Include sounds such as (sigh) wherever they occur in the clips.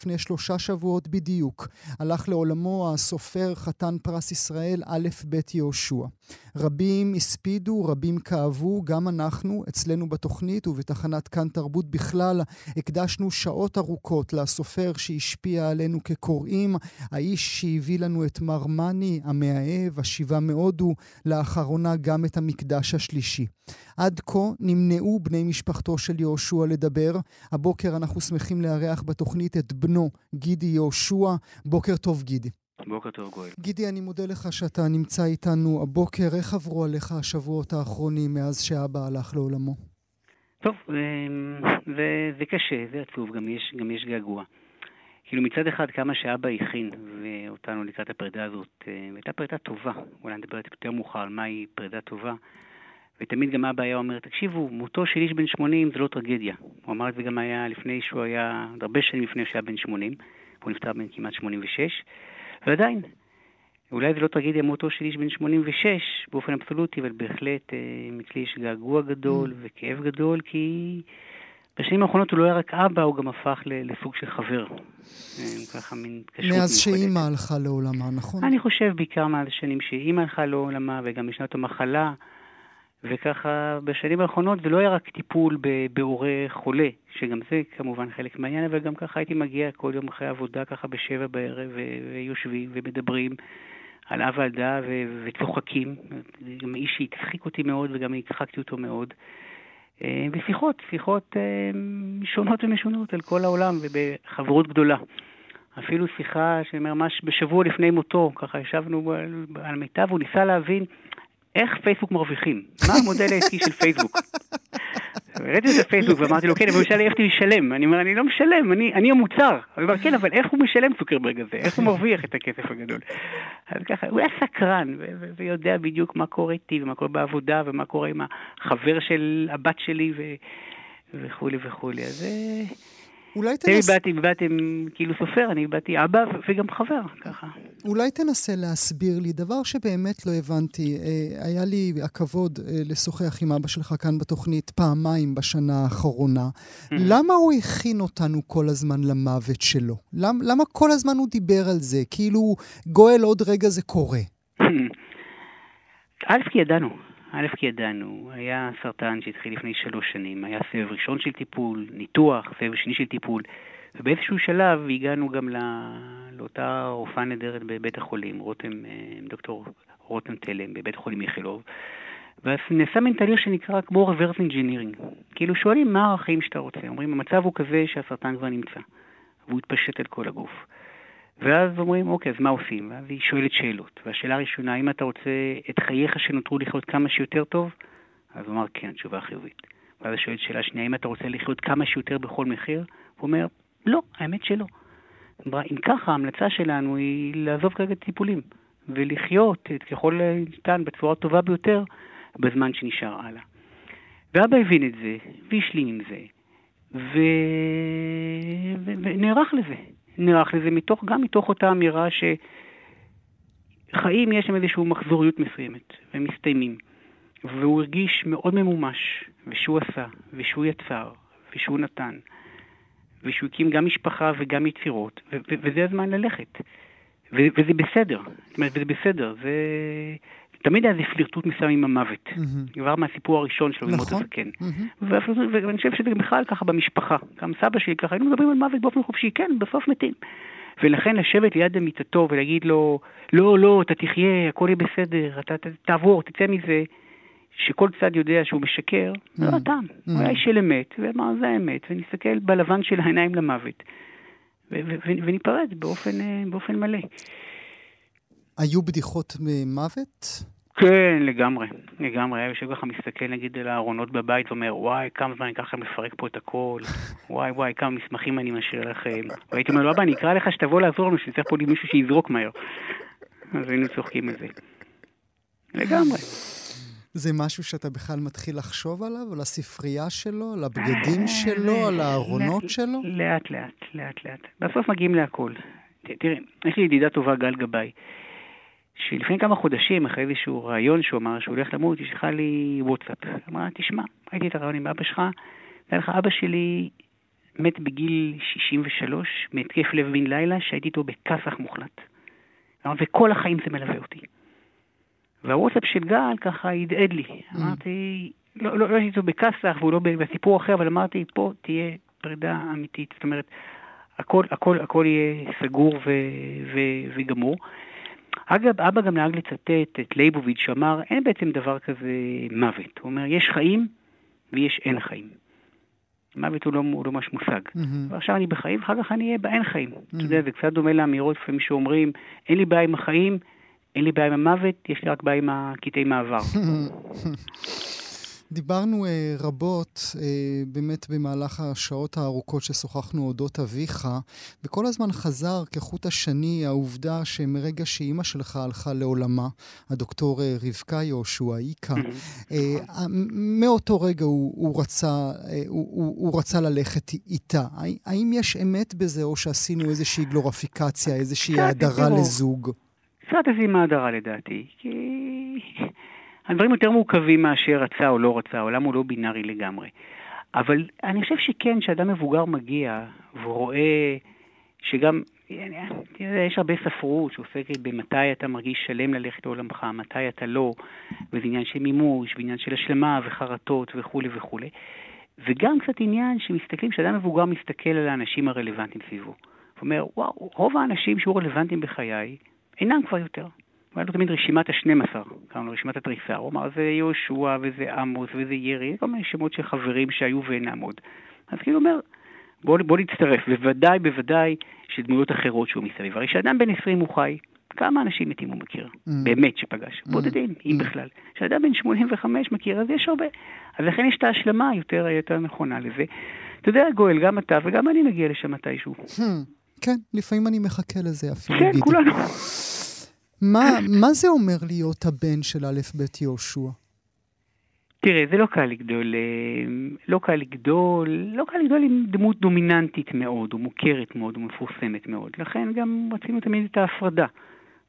לפני שלושה שבועות בדיוק הלך לעולמו הסופר חתן פרס ישראל א' ב' יהושע. רבים הספידו, רבים כאבו, גם אנחנו, אצלנו בתוכנית ובתחנת כאן תרבות בכלל, הקדשנו שעות ארוכות לסופר שהשפיע עלינו כקוראים, האיש שהביא לנו את מר מאני, המאהב, השיבה מהודו, לאחרונה גם את המקדש השלישי. עד כה נמנעו בני משפחתו של יהושע לדבר. הבוקר אנחנו שמחים לארח בתוכנית את בנו, גידי יהושע. בוקר טוב, גידי. בוקר טוב, גואל. גידי, אני מודה לך שאתה נמצא איתנו הבוקר. איך עברו עליך השבועות האחרונים מאז שאבא הלך לעולמו? טוב, זה, זה קשה, זה עצוב, גם יש, גם יש געגוע. כאילו מצד אחד כמה שאבא הכין אותנו לקראת הפרידה הזאת, אה, הייתה פרידה טובה. אולי נדבר יותר מאוחר על מהי פרידה טובה. ותמיד גם אבא היה אומר, תקשיבו, מותו של איש בן 80 זה לא טרגדיה. הוא אמר את זה גם היה לפני שהוא היה, הרבה שנים לפני שהוא היה בן 80, הוא נפטר בן כמעט 86, ועדיין, אולי זה לא טרגדיה מותו של איש בן 86 באופן אבסולוטי, אבל בהחלט אה, אצלי יש געגוע גדול mm. וכאב גדול, כי בשנים האחרונות הוא לא היה רק אבא, הוא גם הפך לסוג של חבר. אה, ככה מין התקשרות מאז שאימא הלכה לעולמה, נכון? אני חושב בעיקר מאז השנים שאימא הלכה לעולמה, וגם בשנת המחלה. וככה בשנים האחרונות זה לא היה רק טיפול בהורה חולה, שגם זה כמובן חלק מהעניין, אבל גם ככה הייתי מגיע כל יום אחרי עבודה ככה בשבע בערב ויושבים ומדברים על אב ועלדה וצוחקים. גם איש שהצחיק אותי מאוד וגם הצחקתי אותו מאוד. אה, ושיחות, שיחות אה, שונות ומשונות על כל העולם ובחברות גדולה. אפילו שיחה שממש בשבוע לפני מותו, ככה ישבנו על מיטה והוא ניסה להבין איך פייסבוק מרוויחים? מה המודל העסקי של פייסבוק? ראיתי את הפייסבוק ואמרתי לו, כן, אבל הוא שאל איך אתה משלם. אני אומר, אני לא משלם, אני, המוצר. הוא אומר, כן, אבל איך הוא משלם צוקרברג הזה? איך הוא מרוויח את הכסף הגדול? אז ככה, הוא היה סקרן, ויודע בדיוק מה קורה איתי, ומה קורה בעבודה, ומה קורה עם החבר של הבת שלי, וכולי וכולי. אז... אולי תנסה... אני באתי, באתי כאילו סופר, אני באתי אבא וגם חבר, ככה. אולי תנסה להסביר לי דבר שבאמת לא הבנתי. אה, היה לי הכבוד אה, לשוחח עם אבא שלך כאן בתוכנית פעמיים בשנה האחרונה. למה הוא הכין אותנו כל הזמן למוות שלו? למה, למה כל הזמן הוא דיבר על זה? כאילו, גואל, עוד רגע זה קורה. (laughs) א', כי ידענו. א', כי ידענו, היה סרטן שהתחיל לפני שלוש שנים, היה סבב ראשון של טיפול, ניתוח, סבב שני של טיפול, ובאיזשהו שלב הגענו גם לא, לאותה רופאה נהדרת בבית החולים, רותם, אה, דוקטור רותם תלם, בבית החולים איכילוב, ואז נעשה מין תהליך שנקרא כמו reverse engineering. כאילו שואלים מה הערכים שאתה רוצה, אומרים המצב הוא כזה שהסרטן כבר נמצא, והוא התפשט על כל הגוף. ואז אומרים, אוקיי, אז מה עושים? ואז היא שואלת שאלות. והשאלה הראשונה, האם אתה רוצה את חייך שנותרו לחיות כמה שיותר טוב? אז הוא אמר, כן, התשובה חיובית. ואז היא שואלת שאלה שנייה, האם אתה רוצה לחיות כמה שיותר בכל מחיר? הוא אומר, לא, האמת שלא. אם ככה, ההמלצה שלנו היא לעזוב כרגע טיפולים, ולחיות ככל ניתן בצורה הטובה ביותר בזמן שנשאר הלאה. ואבא הבין את זה, והשלים עם זה, ו... ונערך לזה. נערך לזה מתוך, גם מתוך אותה אמירה שחיים יש להם איזושהי מחזוריות מסוימת, והם מסתיימים. והוא הרגיש מאוד ממומש, ושהוא עשה, ושהוא יצר, ושהוא נתן, ושהוא הקים גם משפחה וגם יצירות, וזה הזמן ללכת. וזה בסדר, זאת אומרת, וזה בסדר, זה... תמיד היה איזה פלירטוט מסוים עם המוות. כבר מהסיפור הראשון שלו, עם נכון. הזקן. ואני חושב שזה בכלל ככה במשפחה. גם סבא שלי ככה, היינו מדברים על מוות באופן חופשי, כן, בסוף מתים. ולכן לשבת ליד מיטתו ולהגיד לו, לא, לא, אתה תחיה, הכל יהיה בסדר, אתה תעבור, תצא מזה, שכל צד יודע שהוא משקר, זה לא הטעם. הוא היה איש של אמת, ואמר, זה האמת, ונסתכל בלבן של העיניים למוות. וניפרד באופן מלא. היו בדיחות ממוות? כן, לגמרי, לגמרי. היה יושב ככה מסתכל נגיד על הארונות בבית ואומר, וואי, כמה זמן אני ככה מפרק פה את הכל, וואי, וואי, כמה מסמכים אני משאיר לכם. והייתי אומר לו, אבא, אני אקרא לך שתבוא לעזור לנו, שצריך פה מישהו שיזרוק מהר. אז היינו צוחקים על זה. לגמרי. זה משהו שאתה בכלל מתחיל לחשוב עליו, על הספרייה שלו, על הבגדים שלו, על הארונות שלו? לאט, לאט, לאט, לאט. בסוף מגיעים להכל. תראה, יש לי ידידה טובה, גל גבאי. שלפני כמה חודשים, אחרי איזשהו ראיון שהוא אמר שהוא הולך למות, היא שלחה לי וואטסאפ. אמרה, תשמע, ראיתי את הרעיון עם אבא שלך, תדע לך, אבא שלי מת בגיל 63 מהתקף לב בן לילה, שהייתי איתו בכסח מוחלט. וכל החיים זה מלווה אותי. והוואטסאפ של גל ככה הדהד לי. אמרתי, לא, לא, לא הייתי איתו בכסח והוא לא בסיפור אחר, אבל אמרתי, פה תהיה פרידה אמיתית. זאת אומרת, הכל, הכל, הכל יהיה סגור ו, ו, וגמור. אגב, אבא גם נהג לצטט את לייבוביץ' שאמר, אין בעצם דבר כזה מוות. הוא אומר, יש חיים ויש אין חיים. מוות הוא לא, הוא לא ממש מושג. Mm-hmm. ועכשיו אני בחיים, אחר כך אני אהיה באין חיים. Mm-hmm. אתה יודע, זה קצת דומה לאמירות לפעמים שאומרים, אין לי בעיה עם החיים, אין לי בעיה עם המוות, יש לי רק בעיה עם הקטעי מעבר. דיברנו uh, רבות uh, באמת במהלך השעות הארוכות ששוחחנו אודות אביך, וכל הזמן חזר כחוט השני העובדה שמרגע שאימא שלך הלכה לעולמה, הדוקטור uh, רבקה יהושע, איקה, (laughs) uh, מאותו רגע הוא, הוא, רצה, uh, הוא, הוא, הוא רצה ללכת איתה. האם יש אמת בזה, או שעשינו איזושהי גלוריפיקציה, איזושהי האדרה לזוג? קצת איזושהי מהדרה לדעתי, כי... הדברים יותר מורכבים מאשר רצה או לא רצה, העולם הוא לא בינארי לגמרי. אבל אני חושב שכן, כשאדם מבוגר מגיע והוא רואה שגם, תראה, יש הרבה ספרות שעוסקת במתי אתה מרגיש שלם ללכת לעולמך, מתי אתה לא, וזה עניין של מימוש, ועניין של השלמה וחרטות וכולי וכולי. וגם קצת עניין שמסתכלים, כשאדם מבוגר מסתכל על האנשים הרלוונטיים סביבו. הוא אומר, וואו, רוב האנשים שהיו רלוונטיים בחיי אינם כבר יותר. והיה לו תמיד רשימת ה-12, קראנו לו רשימת התריסר. הוא אמר, זה יהושע וזה עמוס וזה ירי, כל מיני שמות של חברים שהיו ואינם עוד. אז כאילו אומר, בוא, בוא נצטרף, בוודאי, בוודאי שדמויות אחרות שהוא מסביב. הרי כשאדם בן 20 הוא חי, כמה אנשים מתים הוא מכיר? Mm. באמת שפגש. Mm. בודדים, אם mm. בכלל. כשאדם בן 85 מכיר, אז יש הרבה. אז לכן יש את ההשלמה היותר, יותר נכונה לזה. אתה יודע, גואל, גם אתה וגם אני נגיע לשם מתישהו. Hmm. כן, לפעמים אני מחכה לזה אפילו. כן, כולנו. מה, מה זה אומר להיות הבן של א' ב' יהושע? תראה, זה לא קל לגדול, אה, לא קל לגדול, לא קל לגדול עם דמות דומיננטית מאוד, או מוכרת מאוד, או מפורסמת מאוד. לכן גם רצינו תמיד את ההפרדה.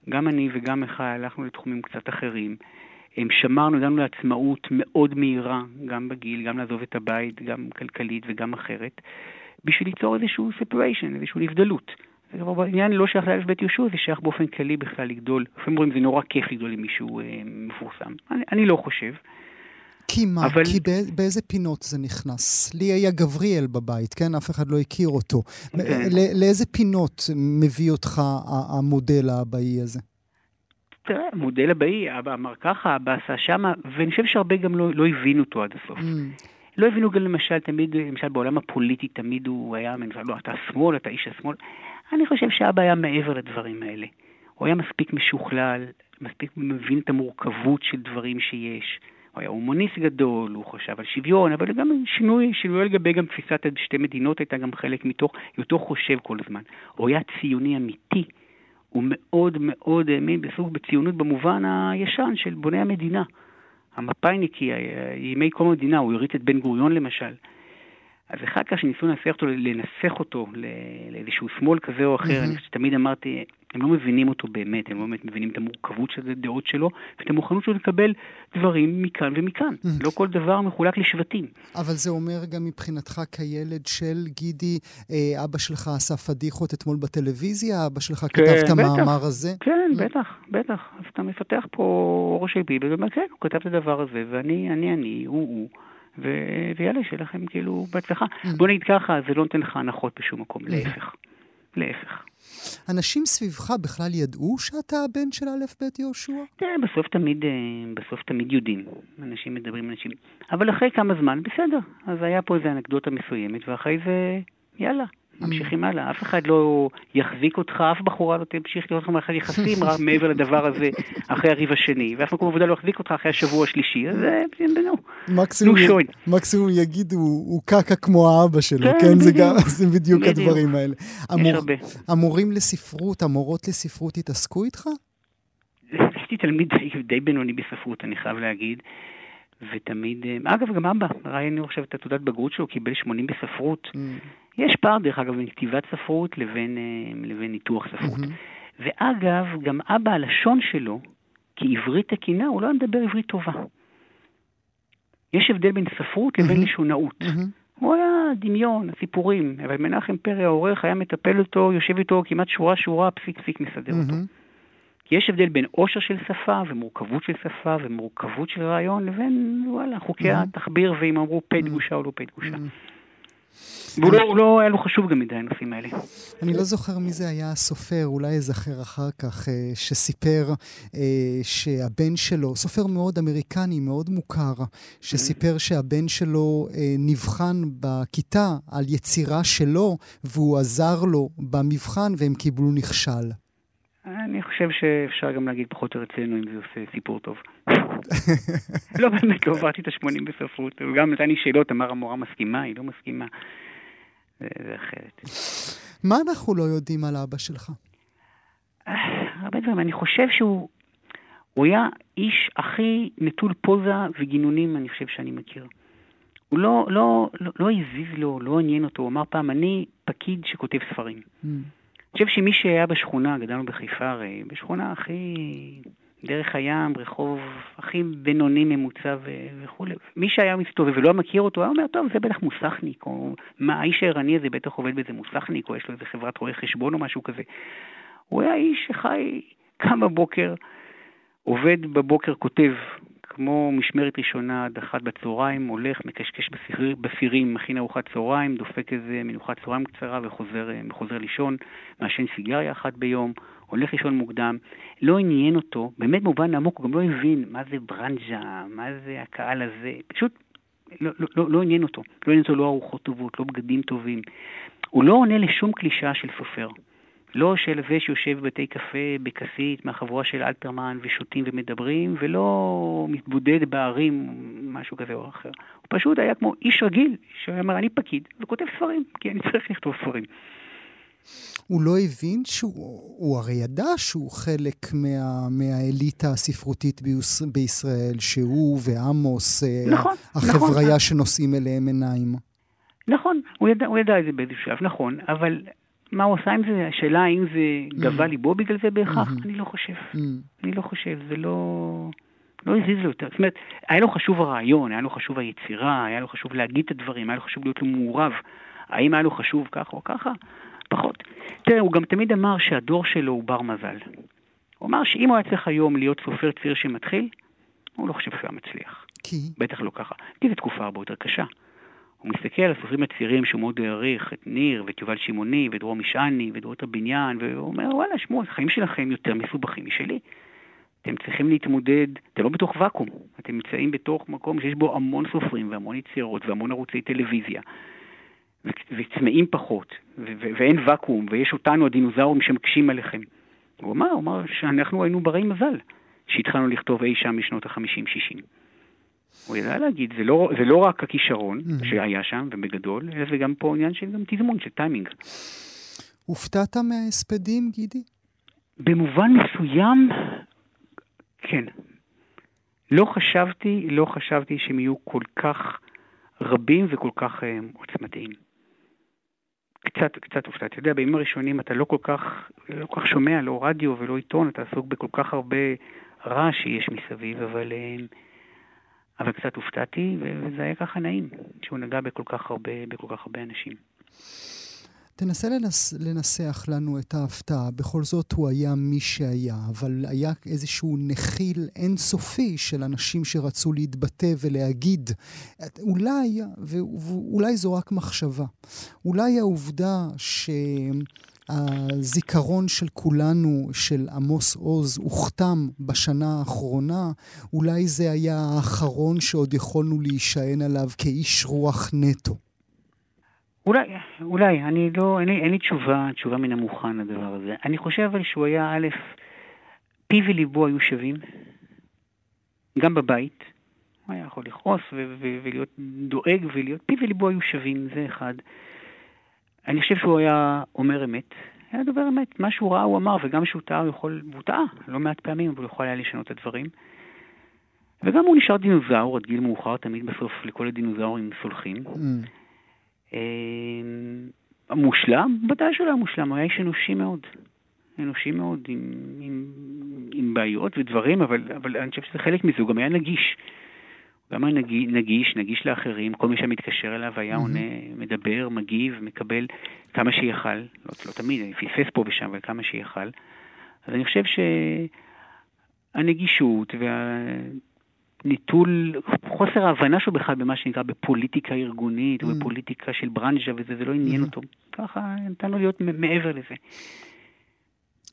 גם אני וגם מיכל הלכנו לתחומים קצת אחרים. שמרנו, הגענו לעצמאות מאוד מהירה, גם בגיל, גם לעזוב את הבית, גם כלכלית וגם אחרת, בשביל ליצור איזשהו separation, איזושהי נבדלות. זה כבר בעניין לא שייך לאלף בית יהושע, זה שייך באופן כללי בכלל לגדול. לפעמים אומרים, זה נורא כיף לגדול עם מישהו אה, מפורסם. אני, אני לא חושב. כי מה? אבל... כי בא, באיזה פינות זה נכנס? לי היה גבריאל בבית, כן? אף אחד לא הכיר אותו. כן. לא, לאיזה פינות מביא אותך המודל האבאי הזה? תראה, המודל הבאי, אבא אמר ככה, אבא עשה שמה, ואני חושב שהרבה גם לא, לא הבינו אותו עד הסוף. Mm. לא הבינו גם למשל, תמיד, למשל בעולם הפוליטי, תמיד הוא היה, לא, אתה שמאל, אתה איש השמאל. אני חושב שאבא היה מעבר לדברים האלה. הוא היה מספיק משוכלל, מספיק מבין את המורכבות של דברים שיש. הוא היה הומוניסט גדול, הוא חשב על שוויון, אבל גם שינוי, שינוי לגבי גם תפיסת שתי מדינות הייתה גם חלק מתוך, היותו חושב כל הזמן. הוא היה ציוני אמיתי. הוא מאוד מאוד האמין בסוג בציונות במובן הישן של בוני המדינה. המפא"יניקי, ימי קום המדינה, הוא הריץ את בן גוריון למשל. אז אחר כך שניסו לנסח אותו, לנסח אותו לאיזשהו שמאל כזה או אחר, mm-hmm. אני חושב שתמיד אמרתי, הם לא מבינים אותו באמת, הם לא באמת מבינים את המורכבות של הדעות שלו, ואת המוכנות שלו לקבל דברים מכאן ומכאן. Mm-hmm. לא כל דבר מחולק לשבטים. אבל זה אומר גם מבחינתך כילד של גידי, אה, אבא שלך עשה פדיחות אתמול בטלוויזיה, אבא שלך כן, כתב את המאמר הזה? כן, mm-hmm. בטח, בטח. אז אתה מפתח פה של ביבי, וכן, הוא כתב את הדבר הזה, ואני, אני, אני, הוא, הוא. ו- ויאללה, שיהיה לכם כאילו בהצלחה. Mm. בוא נגיד ככה, זה לא נותן לך הנחות בשום מקום, mm. להפך. להפך. אנשים סביבך בכלל ידעו שאתה הבן של א' ב' יהושע? תראה, בסוף תמיד, אה, בסוף תמיד יודעים. אנשים מדברים עם אנשים. אבל אחרי כמה זמן, בסדר. אז היה פה איזו אנקדוטה מסוימת, ואחרי זה, יאללה, ממשיכים הלאה. אף אחד לא יחזיק אותך, אף בחורה לא תמשיך להיות לך מערכת יחסים רק (laughs) מעבר לדבר הזה אחרי הריב השני, ואף מקום עבודה לא יחזיק אותך אחרי השבוע השלישי, אז זה נו, מקסימום יגידו, הוא קקה כמו האבא שלו, כן? כן זה בדיוק הדברים האלה. המורים לספרות, המורות לספרות התעסקו איתך? (laughs) הייתי תלמיד די בינוני בספרות, אני חייב להגיד. ותמיד, אגב, גם אבא, ראינו עכשיו את התעודת בגרות שלו, קיבל 80 בספרות. יש פער, דרך אגב, בין כתיבת ספרות לבין, אה, לבין ניתוח ספרות. Mm-hmm. ואגב, גם אבא, הלשון שלו, כעברית תקינה, הוא לא מדבר עברית טובה. יש הבדל בין ספרות לבין לשונאות. הוא היה דמיון, סיפורים, אבל מנחם פרי העורך היה מטפל אותו, יושב איתו כמעט שורה-שורה, פסיק-פסיק מסדר אותו. כי יש הבדל בין עושר של שפה ומורכבות של שפה ומורכבות של רעיון לבין, וואלה, חוקי התחביר, ואם אמרו פ' דגושה או לא פ' דגושה. והוא לא, לא היה לו חשוב גם מדי הנושאים האלה. אני לא זוכר מי זה היה הסופר, אולי אזכר אחר כך, אה, שסיפר אה, שהבן שלו, סופר מאוד אמריקני, מאוד מוכר, שסיפר שהבן שלו אה, נבחן בכיתה על יצירה שלו, והוא עזר לו במבחן והם קיבלו נכשל. אני חושב שאפשר גם להגיד פחות או יותר אצלנו אם זה עושה סיפור טוב. (laughs) לא, באמת, לא עברתי את ה-80 בספרות. הוא גם נתן לי שאלות, אמר המורה מסכימה, היא לא מסכימה. זה אחרת. מה אנחנו לא יודעים על אבא שלך? הרבה דברים. אני חושב שהוא הוא היה איש הכי נטול פוזה וגינונים, אני חושב שאני מכיר. הוא לא, לא, לא, לא הזיז לו, לא עניין אותו. הוא אמר פעם, אני פקיד שכותב ספרים. Mm. אני חושב שמי שהיה בשכונה, גדלנו בחיפה הרי, בשכונה הכי דרך הים, רחוב הכי בינוני ממוצע וכולי, מי שהיה מסתובב ולא מכיר אותו, היה אומר, טוב, זה בטח מוסכניק, או מה, האיש הערני הזה בטח עובד באיזה מוסכניק, או יש לו איזה חברת רואי חשבון או משהו כזה. הוא היה איש שחי, קם בבוקר, עובד בבוקר, כותב, כמו משמרת ראשונה עד אחת בצהריים, הולך, מקשקש בסיר, בסירים, מכין ארוחת צהריים, דופק איזה מנוחת צהריים קצרה וחוזר וחוזר לישון, מעשן סיגריה אחת ביום, הולך לישון מוקדם. לא עניין אותו, באמת מובן עמוק, הוא גם לא הבין מה זה ברנז'ה, מה זה הקהל הזה, פשוט לא, לא, לא, לא עניין אותו. לא עניין אותו לא ארוחות טובות, לא בגדים טובים. הוא לא עונה לשום קלישאה של סופר. לא של זה שיושב בבתי קפה בכסית מהחבורה של אלתרמן ושותים ומדברים, ולא מתבודד בערים, משהו כזה או אחר. הוא פשוט היה כמו איש רגיל, שאומר, אני פקיד וכותב ספרים, כי אני צריך לכתוב ספרים. הוא לא הבין שהוא, הוא הרי ידע שהוא חלק מה, מהאליטה הספרותית ביוס, בישראל, שהוא ועמוס, אה, נכון, החבריה נכון. שנושאים אליהם עיניים. נכון, הוא ידע, הוא ידע את זה באיזשהו שלב, נכון, אבל מה הוא עשה עם זה? השאלה האם זה גבה mm. ליבו בגלל זה בהכרח? Mm-hmm. אני לא חושב. Mm. אני לא חושב, זה לא... לא הזיז לו יותר. זאת אומרת, היה לו חשוב הרעיון, היה לו חשוב היצירה, היה לו חשוב להגיד את הדברים, היה לו חשוב להיות לו מעורב. האם היה לו חשוב ככה או ככה? פחות. תראה, הוא גם תמיד אמר שהדור שלו הוא בר מזל. הוא אמר שאם הוא היה צריך היום להיות סופר צעיר שמתחיל, הוא לא חושב שהוא היה מצליח. כי? בטח לא ככה. כי זו תקופה הרבה יותר קשה. הוא מסתכל על הסופרים הצעירים שהוא מאוד העריך, את ניר ואת יובל שמעוני ואת דרור משעני ואת דרור הבניין, והוא אומר, וואלה, שמעו, החיים שלכם יותר מסובכים משלי. אתם צריכים להתמודד, אתם לא בתוך ואקום, אתם נמצאים בתוך מקום שיש בו המון סופרים והמון יצירות והמון ערוצי טלוויזיה. וצמאים פחות, ואין ואקום, ויש אותנו, הדינוזאורים, שמקשים עליכם. הוא אמר, הוא אמר שאנחנו היינו ברי מזל, שהתחלנו לכתוב אי שם משנות ה-50-60. הוא ידע להגיד, זה לא, זה לא רק הכישרון mm-hmm. שהיה שם, ובגדול, אלא זה גם פה עניין של גם תזמון, של טיימינג. הופתעת מההספדים, גידי? במובן מסוים, כן. לא חשבתי, לא חשבתי שהם יהיו כל כך רבים וכל כך uh, עוצמתיים. קצת, קצת הופתעתי. אתה יודע, בימים הראשונים אתה לא כל כך, לא כל כך שומע, לא רדיו ולא עיתון, אתה עסוק בכל כך הרבה רעש שיש מסביב, אבל... Uh, אבל קצת הופתעתי, וזה היה ככה נעים, שהוא נגע בכל כך הרבה, בכל כך הרבה אנשים. תנסה לנס, לנסח לנו את ההפתעה. בכל זאת הוא היה מי שהיה, אבל היה איזשהו נחיל אינסופי של אנשים שרצו להתבטא ולהגיד. אולי, ואולי זו רק מחשבה, אולי העובדה ש... הזיכרון של כולנו, של עמוס עוז, הוכתם בשנה האחרונה, אולי זה היה האחרון שעוד יכולנו להישען עליו כאיש רוח נטו. אולי, אולי, אני לא, אין לי, אין לי תשובה, תשובה מן המוכן לדבר הזה. אני חושב אבל שהוא היה, א', פיו וליבו היו שווים, גם בבית. הוא היה יכול לכעוס ולהיות דואג ולהיות, פיו וליבו היו שווים, זה אחד. אני חושב שהוא היה אומר אמת, היה דובר אמת. מה שהוא ראה הוא אמר, וגם כשהוא טעה הוא יכול, והוא טעה לא מעט פעמים, אבל הוא יכול היה לשנות את הדברים. וגם הוא נשאר דינוזאור עד גיל מאוחר, תמיד בסוף לכל הדינוזאורים סולחים. Mm. מושלם? ודאי שהוא לא היה מושלם, הוא היה איש אנושי מאוד. אנושי מאוד, עם, עם, עם בעיות ודברים, אבל, אבל אני חושב שזה חלק מזה, הוא גם היה נגיש. גם היה נגיש, נגיש לאחרים, כל מי שמתקשר אליו היה mm-hmm. עונה, מדבר, מגיב, מקבל כמה שיכל, לא, לא תמיד, פספס פה ושם, אבל כמה שיכל. אז אני חושב שהנגישות והניטול, חוסר ההבנה שלו בכלל במה שנקרא בפוליטיקה ארגונית, mm. ובפוליטיקה של ברנז'ה וזה, זה לא עניין mm. אותו. ככה נתן לו להיות מעבר לזה.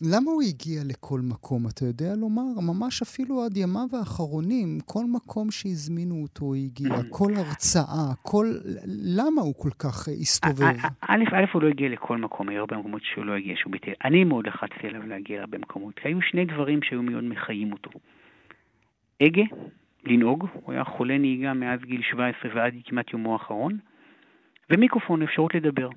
למה הוא הגיע לכל מקום, אתה יודע לומר? ממש אפילו עד ימיו האחרונים, כל מקום שהזמינו אותו הוא הגיע, כל הרצאה, כל... למה הוא כל כך הסתובב? א', א', הוא לא הגיע לכל מקום, היו הרבה מקומות שהוא לא הגיע, שהוא ביטל. אני מאוד לחצתי עליו להגיע להרבה מקומות, כי היו שני דברים שהיו מאוד מחיים אותו. הגה, לנהוג, הוא היה חולה נהיגה מאז גיל 17 ועד כמעט יומו האחרון, ומיקרופון, אפשרות לדבר.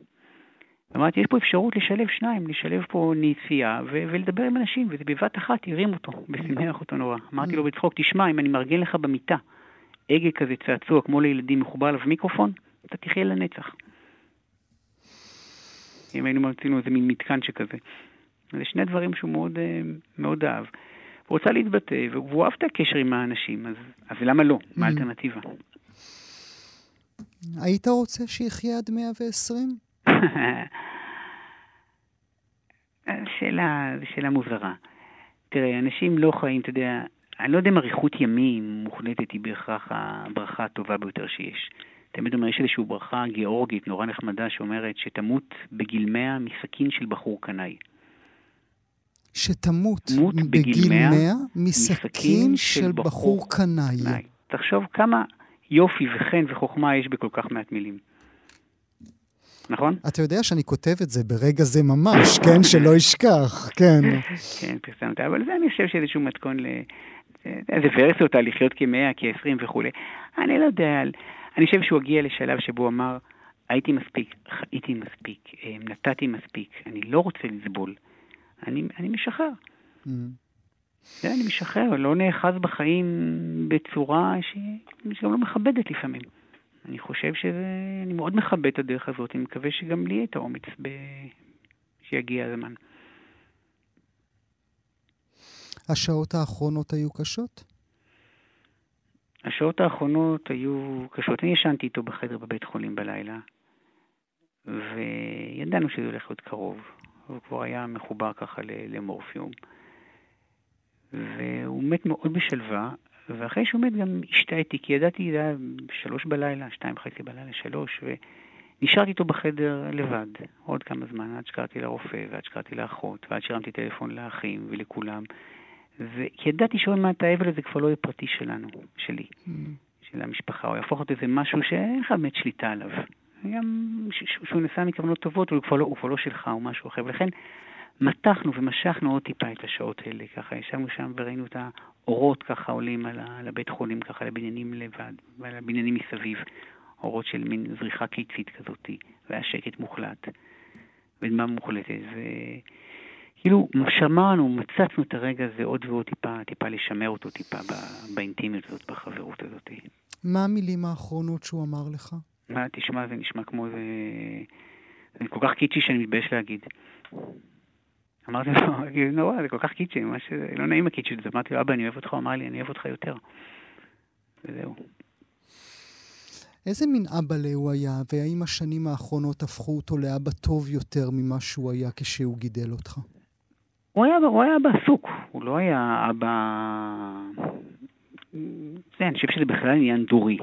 אמרתי, יש פה אפשרות לשלב שניים, לשלב פה נסיעה ו- ולדבר עם אנשים, וזה בבת אחת הרים אותו ושימח אותו נורא. אמרתי לו בצחוק, תשמע, אם אני מארגן לך במיטה הגה כזה צעצוע כמו לילדים מחובר עליו מיקרופון, אתה תחיה לנצח. אם היינו מרצינו איזה מין מתקן שכזה. זה שני דברים שהוא מאוד, אה, מאוד אהב. רוצה להתבטא, והוא אהב את הקשר עם האנשים, אז, אז למה לא? מה mm. האלטרנטיבה? היית רוצה שיחיה עד 120? (laughs) שאלה, שאלה מוזרה. תראה, אנשים לא חיים, אתה יודע, אני לא יודע אם אריכות ימים מוחלטת היא בהכרח הברכה הטובה ביותר שיש. תמיד אומר, יש איזושהי ברכה גיאורגית נורא נחמדה שאומרת שתמות בגיל 100 מסכין של בחור קנאי. שתמות בגיל 100 מסכין של בחור קנאי. תחשוב כמה יופי וחן וחוכמה יש בכל כך מעט מילים. נכון? אתה יודע שאני כותב את זה ברגע זה ממש, (laughs) כן? שלא ישכח, כן. כן, פרסמת, אבל זה אני חושב שאיזשהו מתכון ל... איזה ורסיות על לחיות כמאה, כעשרים וכולי. אני לא יודע, אני חושב שהוא הגיע לשלב שבו אמר, הייתי מספיק, חייתי מספיק, אה, נתתי מספיק, אני לא רוצה לסבול, אני, אני משחרר. Mm. זה, אני משחרר, לא נאחז בחיים בצורה ש... שגם לא מכבדת לפעמים. אני חושב שזה, אני מאוד מכבד את הדרך הזאת, אני מקווה שגם לי יהיה את האומץ ב... שיגיע הזמן. השעות האחרונות היו קשות? השעות האחרונות היו קשות. אני ישנתי איתו בחדר בבית חולים בלילה, וידענו שזה הולך להיות קרוב. הוא כבר היה מחובר ככה למורפיום. והוא מת מאוד בשלווה, ואחרי שהוא מת גם השתהיתי, כי ידעתי, זה היה שלוש בלילה, שתיים וחצי בלילה, שלוש, ונשארתי איתו בחדר לבד עוד כמה זמן, עד שקראתי לרופא, ועד שקראתי לאחות, ועד שהרמתי טלפון לאחים ולכולם. כי ידעתי שעוד מעט האבל הזה כבר לא יהיה פרטי שלנו, שלי, mm. של המשפחה, הוא יהפוך להיות איזה משהו שאין לך באמת שליטה עליו. גם שהוא נסע מכוונות טובות, הוא כבר לא, הוא כבר לא שלך, או משהו אחר. ולכן מתחנו ומשכנו עוד טיפה את השעות האלה, ככה ישבנו שם וראינו את האורות ככה עולים על הבית חולים, ככה לבניינים לבד, ועל הבניינים מסביב, אורות של מין זריחה קיצית כזאתי, והיה שקט מוחלט, ודממה מוחלטת, וכאילו שמרנו, מצצנו את הרגע הזה עוד ועוד טיפה, טיפה לשמר אותו טיפה באינטימיות הזאת, בחברות הזאת. מה המילים האחרונות שהוא אמר לך? מה, תשמע, זה נשמע כמו זה... זה כל כך קיצ'י שאני מתבייש להגיד. אמרתי לו, (laughs) זה נורא, זה כל כך קיצ'י, ממש לא נעים הקיצ'י הזה. אמרתי לו, אבא, אני אוהב אותך, הוא אמר לי, אני אוהב אותך יותר. וזהו. איזה מין אבא הוא היה, והאם השנים האחרונות הפכו אותו לאבא טוב יותר ממה שהוא היה כשהוא גידל אותך? הוא היה, הוא היה אבא עסוק, הוא לא היה אבא... זה, אני חושב שזה בכלל עניין דורי.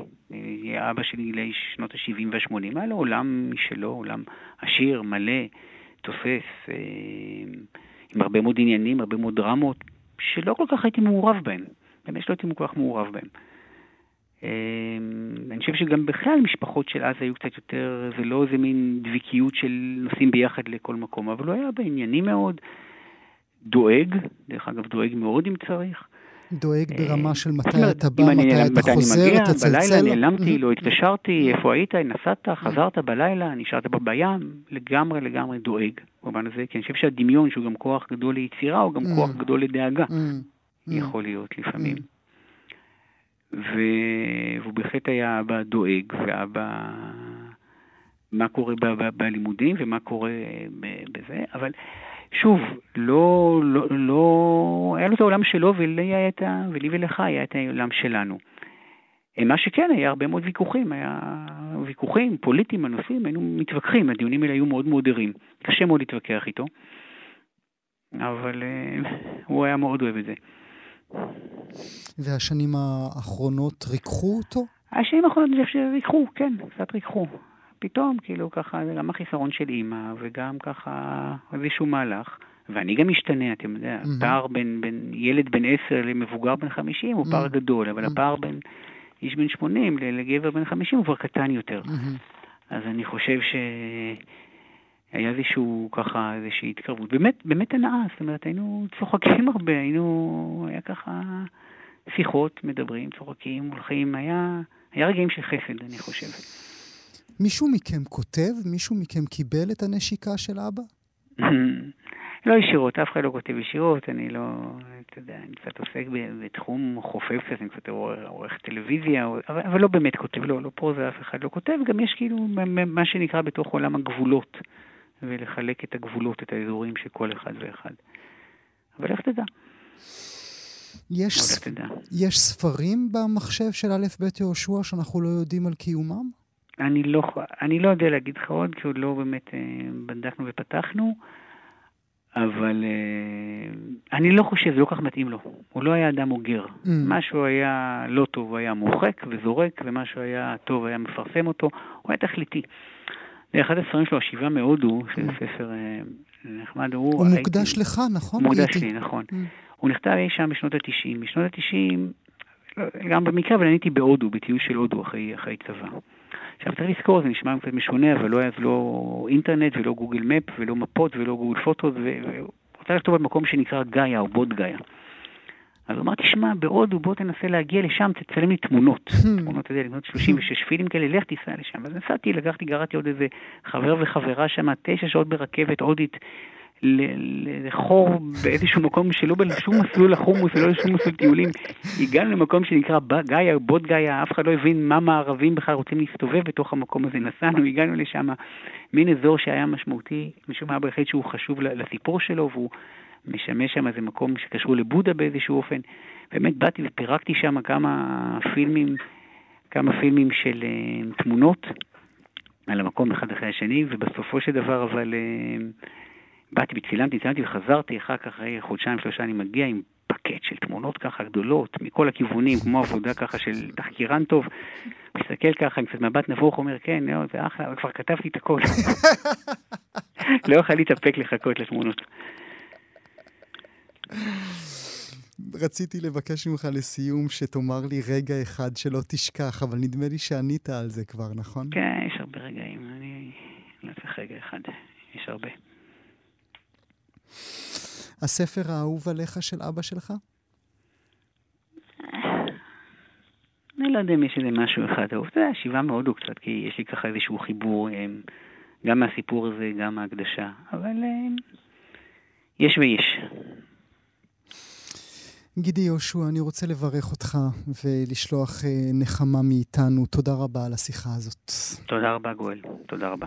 אבא של גילי שנות ה-70 וה-80, היה לו עולם משלו, עולם עשיר, מלא. תופס, אה, עם הרבה מאוד עניינים, הרבה מאוד דרמות, שלא כל כך הייתי מעורב בהן. באמת שלא הייתי כל כך מעורב בהן. אה, אני חושב שגם בכלל משפחות של אז היו קצת יותר, זה לא איזה מין דביקיות של נוסעים ביחד לכל מקום, אבל הוא היה בעניינים מאוד, דואג, דרך אגב דואג מאוד אם צריך. דואג ברמה של מתי אתה בא, מתי אתה חוזר, אתה צלצל. בלילה נעלמתי, לא התקשרתי, איפה היית, נסעת, חזרת בלילה, נשארת בים, לגמרי לגמרי דואג במובן הזה, כי אני חושב שהדמיון, שהוא גם כוח גדול ליצירה, הוא גם כוח גדול לדאגה, יכול להיות לפעמים. והוא בהחלט היה אבא דואג, ואבא... מה קורה בלימודים ומה קורה בזה, אבל שוב, לא, לא, לא, היה לו את העולם שלו ולי, היה את ה, ולי ולך היה את העולם שלנו. מה שכן, היה הרבה מאוד ויכוחים, היה ויכוחים פוליטיים, הנושאים, היינו מתווכחים, הדיונים האלה היו מאוד מאוד ערים. קשה מאוד להתווכח איתו, אבל uh, הוא היה מאוד אוהב את זה. והשנים האחרונות ריככו אותו? השנים האחרונות שריככו, כן, קצת ריככו. פתאום, כאילו, ככה, זה גם החיסרון של אימא, וגם ככה איזשהו מהלך. ואני גם משתנה, אתם יודעים, mm-hmm. פער בין, בין ילד בן עשר למבוגר בן חמישים הוא mm-hmm. פער גדול, אבל mm-hmm. הפער בין איש בן שמונים לגבר בן חמישים הוא כבר קטן יותר. Mm-hmm. אז אני חושב שהיה איזשהו, ככה, איזושהי התקרבות. באמת, באמת הנאה, זאת אומרת, היינו צוחקים הרבה, היינו, היה ככה שיחות, מדברים, צוחקים, הולכים, היה, היה רגעים של חסד, אני חושב. מישהו מכם כותב? מישהו מכם קיבל את הנשיקה של אבא? (clears throat) לא ישירות, אף אחד לא כותב ישירות, אני לא, אתה יודע, אני קצת עוסק בתחום חופף כזה, אני קצת עורך טלוויזיה, אבל, אבל לא באמת כותב, לא, לא פרוזה אף אחד לא כותב, גם יש כאילו מה שנקרא בתוך עולם הגבולות, ולחלק את הגבולות, את האזורים של כל אחד ואחד. אבל איך תדע? יש, ספ... יש ספרים במחשב של א' ב' יהושע שאנחנו לא יודעים על קיומם? אני לא, אני לא יודע להגיד לך עוד, כי עוד לא באמת אה, בדקנו ופתחנו. אבל uh, אני לא חושב, זה לא כך מתאים לו. הוא לא היה אדם אוגר. Mm. משהו היה לא טוב, הוא היה מוחק וזורק, ומשהו היה טוב, היה מפרסם אותו. הוא היה תכליתי. אחד הספרים שלו, השיבה מהודו, שזה mm. ספר uh, נחמד, הוא... הוא מוקדש הייתי... לך, נכון? מוקדש לי, נכון. Mm. הוא נכתב אי שם בשנות ה-90. בשנות ה-90, לא, גם במקרה, אבל אני הייתי בהודו, בטיול של הודו אחרי, אחרי צבא. עכשיו צריך לזכור, זה נשמע קצת משונה, אבל לא היה לא אינטרנט ולא גוגל מפ ולא מפות ולא גוגל פוטו, והוא רצה לכתוב במקום שנקרא גאיה או בוד גאיה. אז הוא אמר, תשמע, בהודו בוא תנסה להגיע לשם, תצלם לי תמונות. Hmm. תמונות, אתה יודע, לבנות 36 פילים כאלה, לך תיסע לשם. אז נסעתי, לקחתי, גרתי עוד איזה חבר וחברה שם, תשע שעות ברכבת הודית לחור באיזשהו מקום שלא בשום מסלול לחומוס ולא לשום מסלול טיולים. הגענו למקום שנקרא גאיה, בוט גאיה, אף אחד לא הבין מה מערבים בכלל רוצים להסתובב בתוך המקום הזה. נסענו, הגענו לשם, מין אזור שהיה משמעותי, משום מה בהחלט שהוא חשוב לסיפור שלו, והוא משמש שם איזה מקום שקשור לבודה באיזשהו אופן. באמת באתי ופירקתי שם כמה פילמים, כמה פילמים של uh, תמונות על המקום אחד אחרי השני, ובסופו של דבר אבל... באתי וצילמתי, צילמתי וחזרתי, אחר כך אחרי חודשיים, שלושה אני מגיע עם פקט של תמונות ככה גדולות, מכל הכיוונים, כמו עבודה ככה של תחקירן טוב. מסתכל ככה עם קצת מבט נבוך, אומר, כן, לא, זה אחלה, כבר כתבתי את הכל. (laughs) לא יכול להתאפק לחכות לתמונות. רציתי לבקש ממך לסיום שתאמר לי רגע אחד שלא תשכח, אבל נדמה לי שענית על זה כבר, נכון? כן, יש הרבה רגעים, אני לא צריך רגע אחד, יש הרבה. הספר האהוב עליך של אבא שלך? אני לא יודע אם יש איזה משהו אחד אהוב. זה השיבה מהודו קצת, כי יש לי ככה איזשהו חיבור גם מהסיפור הזה, גם מהקדשה. אבל יש ויש. גידי יהושע, אני רוצה לברך אותך ולשלוח אה, נחמה מאיתנו. תודה רבה על השיחה הזאת. תודה רבה, גואל. תודה רבה.